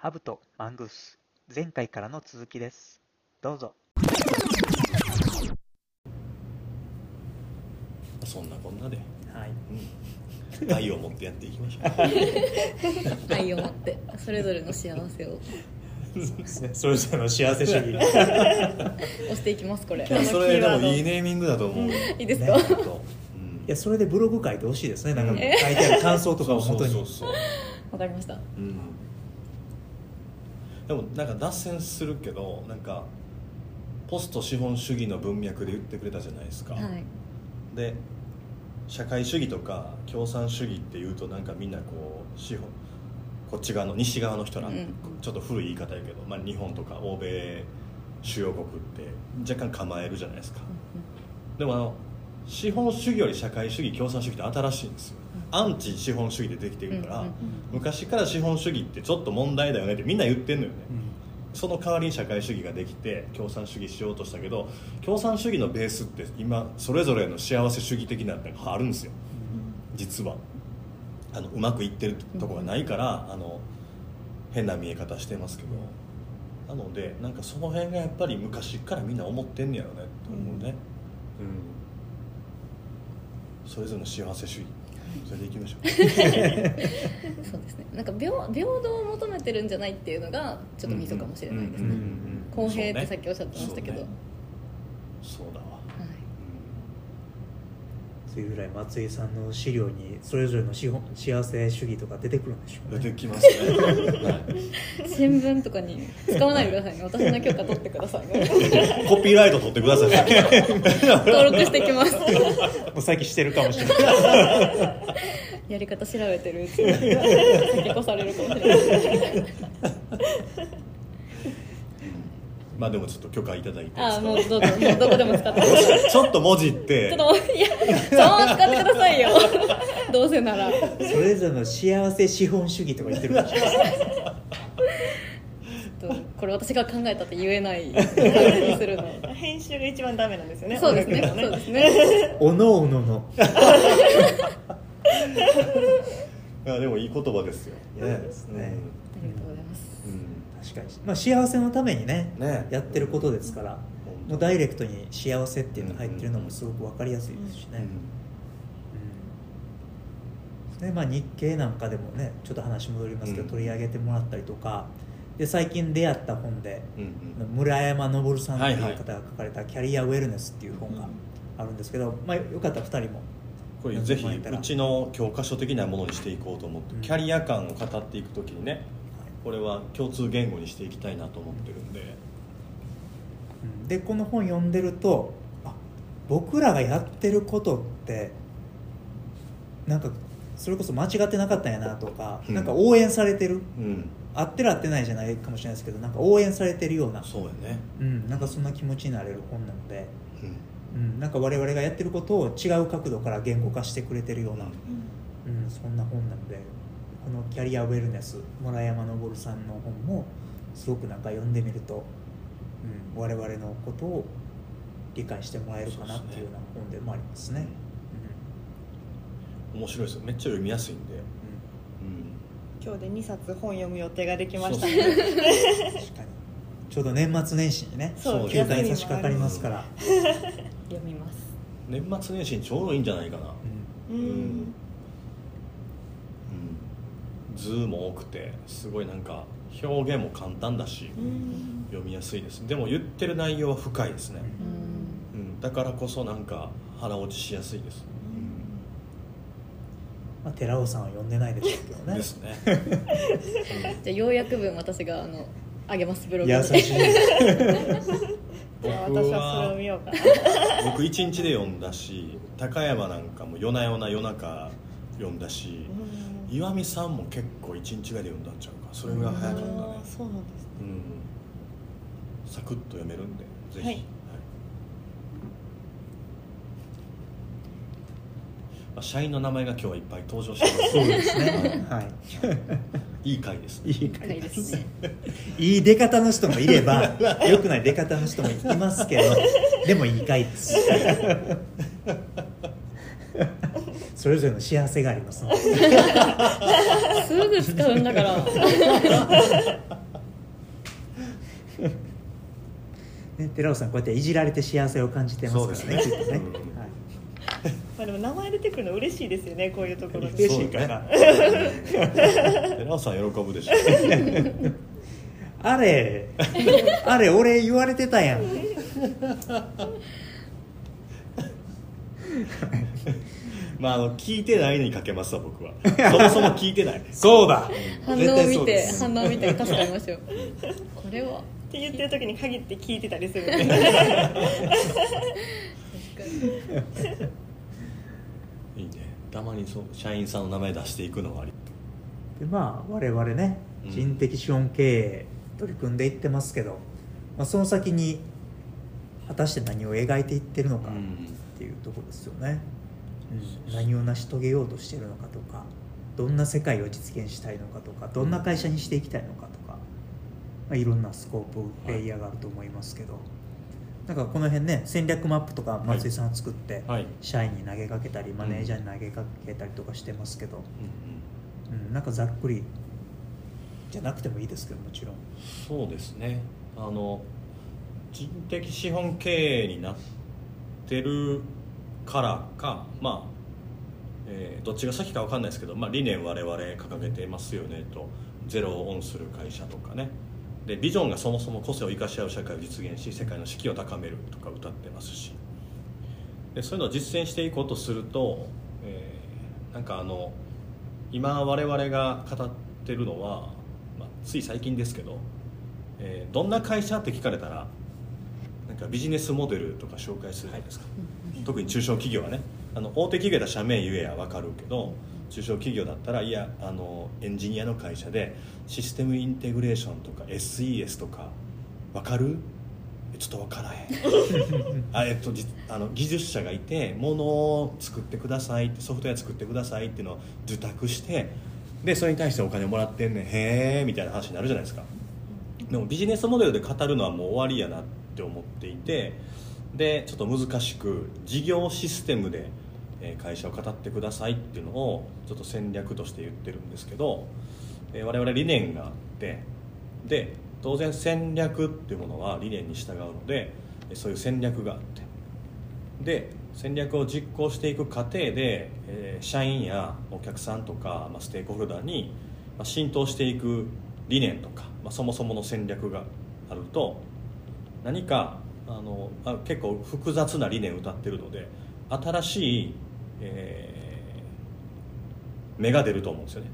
ハブとマングース前回からの続きです。どうぞ。そんなこんなで、はい。うん、愛を持ってやっていきましょう。愛を持ってそれぞれの幸せを。それぞれの幸せ主義。押していきますこれ。いやそれでもいいネーミングだと思う。よいいですか、ねいやそれでブログ書いてほしいですね。なんかうん書いてある感想とかをそう元にわかりました。うんでもなんか脱線するけどなんかポスト資本主義の文脈で言ってくれたじゃないですか、はい。で社会主義とか共産主義っていうとなんかみんなこう資本こっち側の西側の人ら、うん。ちょっと古い言い方やけど、まあ、日本とか欧米主要国って若干構えるじゃないですか、でもあの資本主義より社会主義共産主義って新しいんですよ、アンチ資本主義でできてるから、うんうんうん。昔から資本主義ってちょっと問題だよねってみんな言ってんのよね、うん。その代わりに社会主義ができて共産主義しようとしたけど共産主義のベースって今それぞれの幸せ主義的なのがあるんですよ。実は。あのうまくいってるとこがないから、あの変な見え方してますけど。なのでなんかその辺がやっぱり昔からみんな思ってんねやろねと思うね、うん、それぞれの幸せ主義それでいきましょう。そうですね。なんか平平等を求めてるんじゃないっていうのがちょっとミソかもしれないですね。公平ってさっきおっしゃってましたけど、そうねそうだわ、はいそういうぐらい松井さんの資料にそれぞれの資本幸せ主義とか出てくるんでしょうね。出てきますね、はい。新聞とかに使わないでください。ね私の許可取ってください。ねコピーライト取ってください。ね登録してきます。もう最近してるかもしれないやり方調べてるうちに。先越されるかもしれないまあでもちょっと許可いただいてああもうどうぞもうどこでも使ってください。ちょっと文字って。ちょっといやそのまま使ってくださいよ。どうせなら。それぞれの幸せ資本主義とか言ってるかもしれないちょっとこれ私が考えたって言えない感じにするの。編集が一番ダメなんですよねそうですねそうですね。おのおのの。いやでもいい言葉ですよ。嫌ですね。ありがとうございます。うん確かに、まあ、幸せのためにねね。やってることですからもうダイレクトに幸せっていうのが入ってるのもすごく分かりやすいですしね、うん。でまあ、日経なんかでもねちょっと話戻りますけど、うん。取り上げてもらったりとかで最近出会った本でうんうん。村山昇さんっていう方が書かれた「キャリアウェルネス」っていう本があるんですけど、まあ、よかったら2人も。これぜひうちの教科書的なものにしていこうと思って、うん。キャリア感を語っていくときにねこれは共通言語にしていきたいなと思ってるんで。うんでこの本読んでるとあ僕らがやってることってなんかそれこそ間違ってなかったんやなとか、うん。なんか応援されてる？うん。合ってる合ってないじゃないかもしれないですけどなんか応援されてるような。そうやね。うん、なんかそんな気持ちになれる本なので、うん。うん、なんか我々がやってることを違う角度から言語化してくれてるような、うん。そんな本なのでこの「キャリアウェルネス」村山昇さんの本もすごくなんか読んでみると、うん、我々のことを理解してもらえるかなっていうような本でもありますね。面白いですよ。めっちゃ読みやすいんで、うん。うん。今日で2冊本読む予定ができましたね。うん確かに。ちょうど年末年始にね休暇に差し掛かりますから、読みます。年末年始にちょうどいいんじゃないかな。うん。うん。うん図も多くてすごいなんか表現も簡単だし、うん。読みやすいです。でも言ってる内容は深いですね、うん。うん、だからこそなんか腹落ちしやすいです、まあ、寺尾さんは読んでないでしょうけどね。ですね、じゃあ要約文私があのあげますブログ優でしい。じゃあ僕私はそれをは見ようかな。僕一日で読んだし高山なんかも夜な夜な夜中読んだし岩見さんも結構一日ぐらいで読んだんちゃうかそれぐらい早かったね。そうなんですね。うん。サクッと読めるんでぜひ、はい。まあ、社員の名前が今日はいっぱい登場してます。そうですね。はい。い。い回ですいい深いですね。いい出方の人もいれば良くない出方の人もいますけどでもいい回です それぞれの幸せがあります。のですぐ使うんだから。ね、寺尾さんこうやっていじられて幸せを感じてますからねきっとね、うん。はい。まあでも名前出てくるの嬉しいですよねこういうところで。嬉しいかな、寺尾さん喜ぶでしょ。あれあれ俺言われてたやん まああの聞いてないのにかけますわ僕は。そもそも聞いてない。そうだ。反応を見て反応を見て助かりましょう。これは。って言ってる時に限って聞いてたりする いいね。たまにそう社員さんの名前出していくのはあり。でまあ我々ねうん。人的資本経営取り組んでいってますけど、まあ、その先に果たして何を描いていってるのかっていうところですよね、うん、何を成し遂げようとしてるのかとかどんな世界を実現したいのかとかどんな会社にしていきたいのかとか、まあ、いろんなスコープレイヤーがあると思いますけど、なんかこの辺ね戦略マップとか松井さん作って、はい。社員に投げかけたりマネージャーに投げかけたりとかしてますけど、うんうん。うん、なんかざっくりじゃなくてもいいですけどもちろん。そうですね。あの人的資本経営になってるからかまあ、えーどっちが先か分かんないですけど、まあ、理念我々掲げてますよねと。ゼロをオンする会社とかね。でビジョンがそもそも個性を生かし合う社会を実現し世界の士気を高めるとか歌ってますし。でそういうのを実践していこうとすると、えーなんかあの今我々が語ってるのは、まあ、つい最近ですけど、えーどんな会社って聞かれたらなんかビジネスモデルとか紹介するじゃないですか、特に中小企業はねあの大手企業だ社名言えや分かるけど中小企業だったらいやあのエンジニアの会社でシステムインテグレーションとか SES とか分かる？えちょっと分からへん。あ、えっと、じあの技術者がいてものを作ってくださいってソフトウェア作ってくださいっていうのを受託してでそれに対してお金もらってんねん。へえみたいな話になるじゃないですか。でもビジネスモデルで語るのはもう終わりやなって思っていてでちょっと難しく事業システムで会社を語ってくださいっていうのをちょっと戦略として言ってるんですけど、我々理念があってで当然戦略っていうものは理念に従うのでそういう戦略があってで戦略を実行していく過程で、社員やお客さんとか、ステークホルダーに、浸透していく理念とか、そもそもの戦略があると何かあのあ結構複雑な理念を歌ってるので新しい、えー芽が出ると思うんですよね。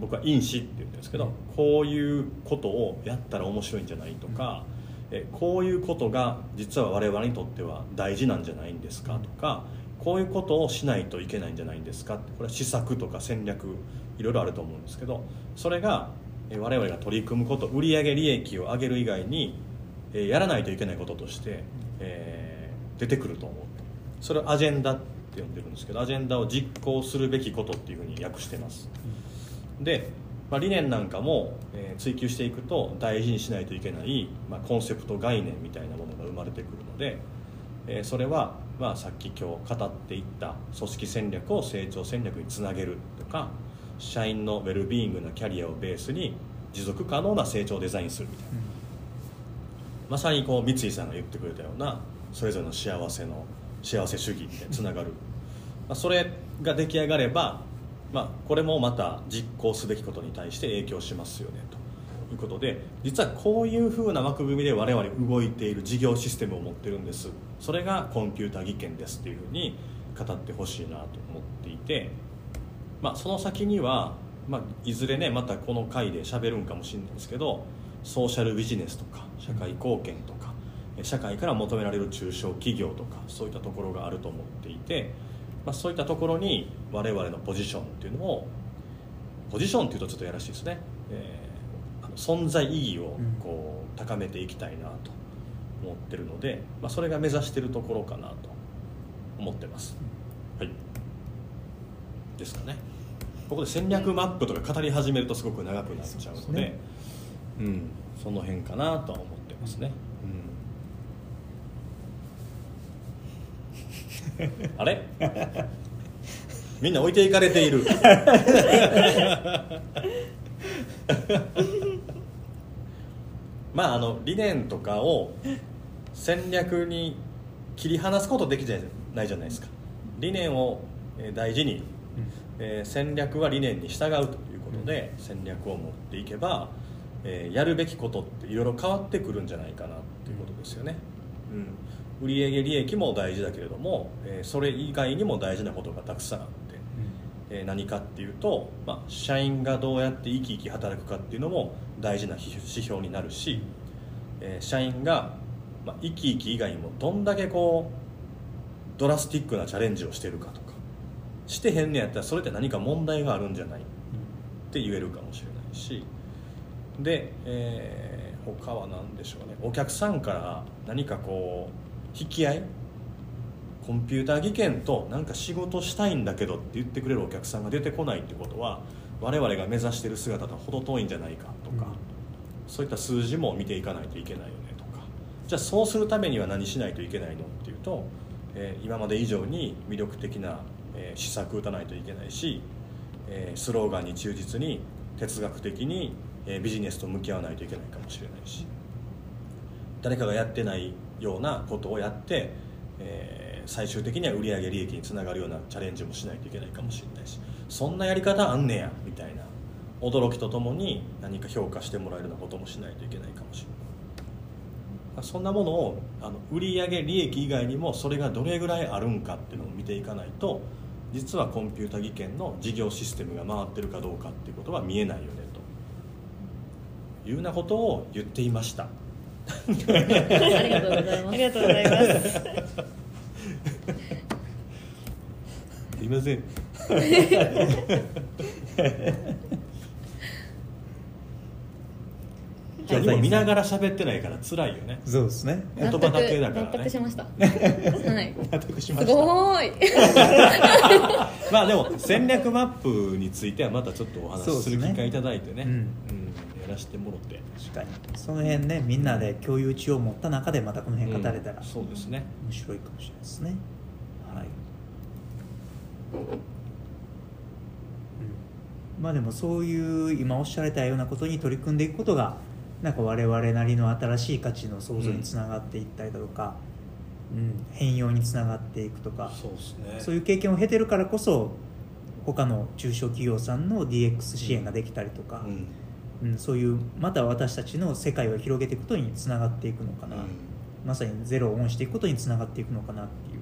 僕は因子って言ってるんですけど、こういうことをやったら面白いんじゃないとか、えこういうことが実は我々にとっては大事なんじゃないんですかとかこういうことをしないといけないんじゃないんですかってこれは施策とか戦略いろいろあると思うんですけどそれがえ我々が取り組むこと売上利益を上げる以外にえやらないといけないこととして、えー出てくると思うそれをアジェンダって呼んでるんですけどアジェンダを実行するべきことっていうふうに訳してます。で、まあ、理念なんかも、え追求していくと大事にしないといけない、まあ、コンセプト概念みたいなものが生まれてくるので、えそれは、まあ、さっき今日語っていった組織戦略を成長戦略につなげるとか社員のウェルビーイングなキャリアをベースに持続可能な成長をデザインするみたいな。まさにこう三井さんが言ってくれたようなそれぞれの幸せの幸せ主義ってつながる、まあ、それが出来上がれば、まあ、これもまた実行すべきことに対して影響しますよねと。いうことで実はこういうふうな枠組みで我々動いている事業システムを持ってるんです。それがコンピュータ技研ですっていうふうに語ってほしいなと思っていて、まあ、その先には、まあ、いずれねまたこの回で喋るんかもしれないですけどソーシャルビジネスとか社会貢献とかえ社会から求められる中小企業とかそういったところがあると思っていて、まあ、そういったところに我々のポジションっていうのをポジションっていうとちょっとやらしいですね、えーあの存在意義をこう高めていきたいなと思ってるので、まあ、それが目指してるところかなと思ってます。はい。ですかね。ここで戦略マップとか語り始めるとすごく長くなっちゃうのでうん、その辺かなとは思ってますね、うん、あれ？みんな置いていかれている。まああの理念とかを戦略に切り離すことできないじゃないですか。理念をえー大事に、えー戦略は理念に従うということで戦略を持っていけば、えーやるべきことっていろいろ変わってくるんじゃないかなっていうことですよね、うん、売上利益も大事だけれども、えーそれ以外にも大事なことがたくさんあって、えー何かっていうと、まあ、社員がどうやって生き生き働くかっていうのも大事な指指標になるし、えー社員が、まあ、生き生き以外にもどんだけこうドラスティックなチャレンジをしてるかとかしてへんねやったらそれって何か問題があるんじゃないって言えるかもしれないしで、えー他は何でしょうね。お客さんから何かこう引き合いコンピューター技研となんか仕事したいんだけどって言ってくれるお客さんが出てこないってことは我々が目指してる姿とは程遠いんじゃないかとか、そういった数字も見ていかないといけないよねとか。じゃあそうするためには何しないといけないのっていうと、えー今まで以上に魅力的な、えー施策打たないといけないし、えースローガンに忠実に哲学的に、えビジネスと向き合わないといけないかもしれないし誰かがやってないようなことをやって、えー最終的には売上利益につながるようなチャレンジもしないといけないかもしれないしそんなやり方あんねやみたいな驚きとともに何か評価してもらえるようなこともしないといけないかもしれない。そんなものをあの売上利益以外にもそれがどれぐらいあるんかっていうのを見ていかないと実はコンピュータ技研の事業システムが回ってるかどうかっていうことは見えないよね。いうようなことを言っていました。ありがとうございます。ありがとうございます。すいません。今日も見ながら喋ってないから辛いよね。そうですね。言葉だけだからね。納得しました。はい。納得しますした。ごーい。まあでも戦略マップについてはまたちょっとお話しする機会いただいてね。うん。うんやらせてもろって。確かに。その辺ねみんなで共有値を持った中でまたこの辺語れたら、うん。そうですね。面白いかもしれないですね。はい、うん、まあでもそういう今おっしゃられたようなことに取り組んでいくことがなんか我々なりの新しい価値の創造につながっていったりだとか、うん。変容につながっていくとか。そうですね。そういう経験を経てるからこそ他の中小企業さんの DX 支援ができたりとか、うんうん、そういうまた私たちの世界を広げていくことにつながっていくのかな、うん。いやまさにゼロをオンしていくことにつながっていくのかなっていう、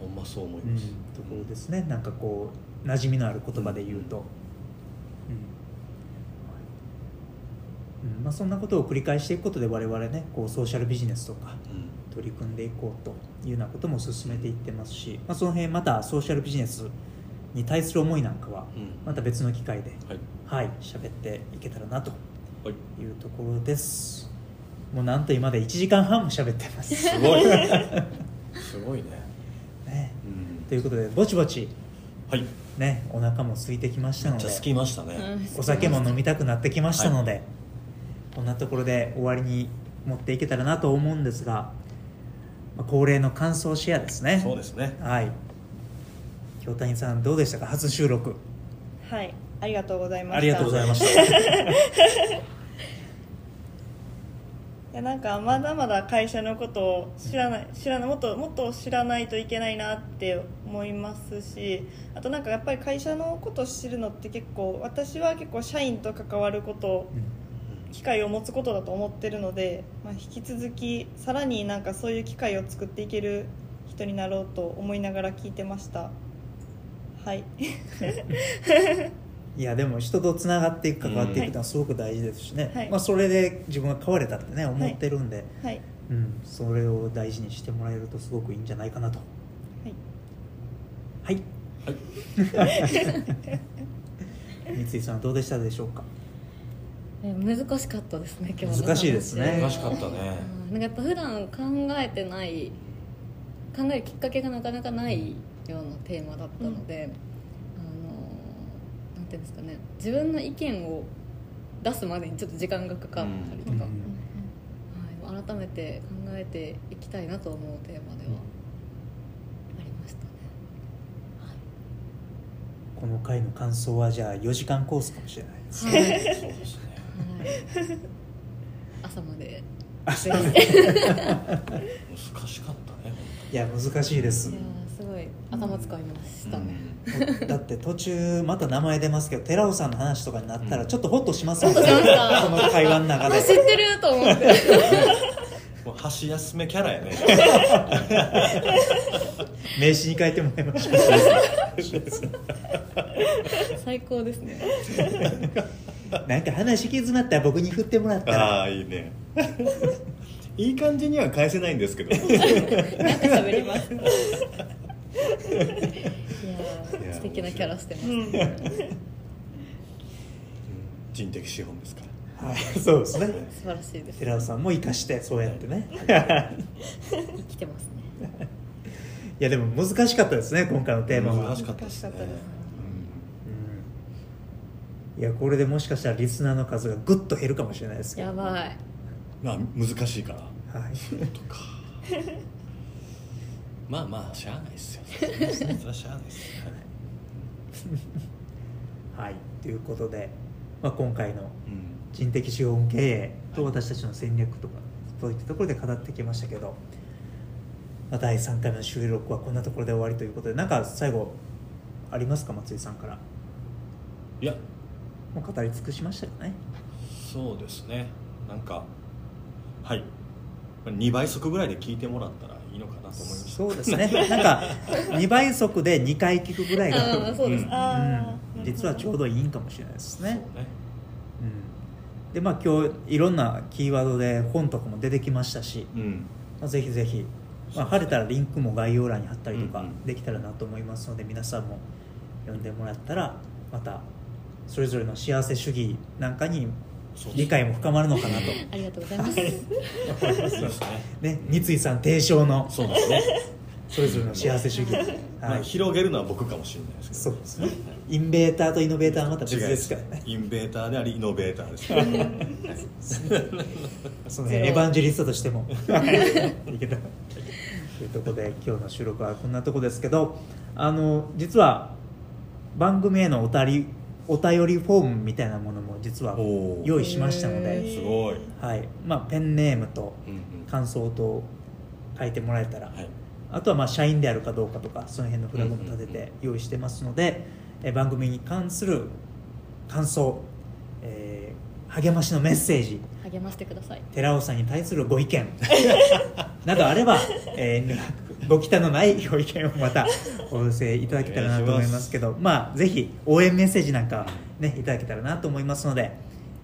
ほんまそう思いうんます、ところですね。なんかこう馴染みのある言葉で言うと、うん。うん。まあ、そんなことを繰り返していくことで我々ねこうソーシャルビジネスとかうん。取り組んでいこうというようなことも進めていってますし、まあ、その辺またソーシャルビジネスに対する思いなんかはうん。また別の機会ではい。はい喋っていけたらなとはい。いうところです。もうなんと今で1時間半も喋ってます、すごい すごいね。ね、うん。ということでぼちぼちはい。ねお腹も空いてきましたのでじゃあ着きましたね、お酒も飲みたくなってきましたので、こんなところで終わりに持っていけたらなと思うんですが、まあ、恒例の感想シェアですね。そうですね。はい京谷さんどうでしたか？初収録。はいありがとうございました。ありがとうございました。いやなんかまだまだ会社のことを知らない知らないもっともっと知らないといけないなって思いますしあとなんかやっぱり会社のことを知るのって結構私は結構社員と関わること機会を持つことだと思ってるので、まあ、引き続きさらになんかそういう機会を作っていける人になろうと思いながら聞いてましたはい。いやでも人とつながっていく関わっていくのはすごく大事ですしね、はい。まあ、それで自分が変われたってね思ってるんで、はい。うん、それを大事にしてもらえるとすごくいいんじゃないかなと。はい。はい。三井さんはどうでしたでしょうか？え難しかったですね今日難しいですね。難しかったね。うん。なんかやっぱ普段考えてない考えるきっかけがなかなかないようなテーマだったので、あのなんていうんですかね自分の意見を出すまでにちょっと時間がかかったりとか、はい、改めて考えていきたいなと思うテーマではありましたね、この回の感想はじゃあ4時間コースかもしれないですね。はい、そうですね。はい、朝まで。難しかったねいや難しいです頭使いましたね、だって途中また名前出ますけど寺尾さんの話とかになったらちょっとホッとしますよね。ホッとしましたこの会話の中で。あ知ってると思って。もう箸休めキャラやね。名刺に変えてもらいましょう。最高ですね。なんか話行き詰まったら僕に振ってもらったら。ああいいね。いい感じには返せないんですけど。なんか喋ります。いやいやー素敵なキャラしてます、うん。人的資本ですから。はい。そうですね。素晴らしいです。寺尾さんも生かしてそうやってね。生きてますね。いやでも難しかったですね今回のテーマは。難しかったですね。難しかったですうん。いやこれでもしかしたらリスナーの数がぐっと減るかもしれないですけど。やばい。まあ難しいから。はい。とかまあまあしゃあないっすよ。そ れはしゃあない。っすはいということで、まあ、今回のうん。人的資本経営と私たちの戦略とかそういったところで語ってきましたけど、まあ、第3回目の収録はこんなところで終わりということでなんか最後ありますか？松井さんから。いや。もう語り尽くしましたよね？そうですね。なんかはい。2倍速ぐらいで聞いてもらったらいいのかなと思いました。そうですね。なんか2倍速で2回聞くぐらいがです。うん、実はちょうどいいんかもしれないですね。そうね。うん、でまあ今日いろんなキーワードで本とかも出てきましたし、うん。まあ、ぜひぜひ、まあ、晴れたらリンクも概要欄に貼ったりとかうんうん。できたらなと思いますので皆さんも読んでもらったらまたそれぞれの幸せ主義なんかに理解も深まるのかなと。ありがとうございます。いい。ねね三井さん提唱の。そうですね、それぞれの幸せ主義、まあ、はい、広げるのは僕かもしれないですけど。そうですね。インベーターとイノベーターはまた別ですからね。インベーターでありイノベーターです。から、はい。その辺エヴァンジェリストとしても。いい。けどというところで今日の収録はこんなとこですけどあの実は番組へのおた。りお便りフォームみたいなものも実は用意しましたので、すごい、はい。まあ、ペンネームとうんうん。感想と書いてもらえたら、はい。あとはまあ社員であるかどうかとかその辺のフラグも立てて用意してますので、え番組に関する感想、えー励ましのメッセージ励ましてください。寺尾さんに対するご意見 などあれば、えーご忌憚のないご意見をまたお寄せいただけたらなと思いますけどまあぜひ応援メッセージなんかねいただけたらなと思いますので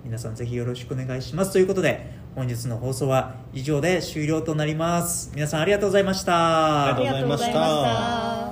皆さんぜひよろしくお願いします。ということで本日の放送は以上で終了となります。皆さんありがとうございました。ありがとうございました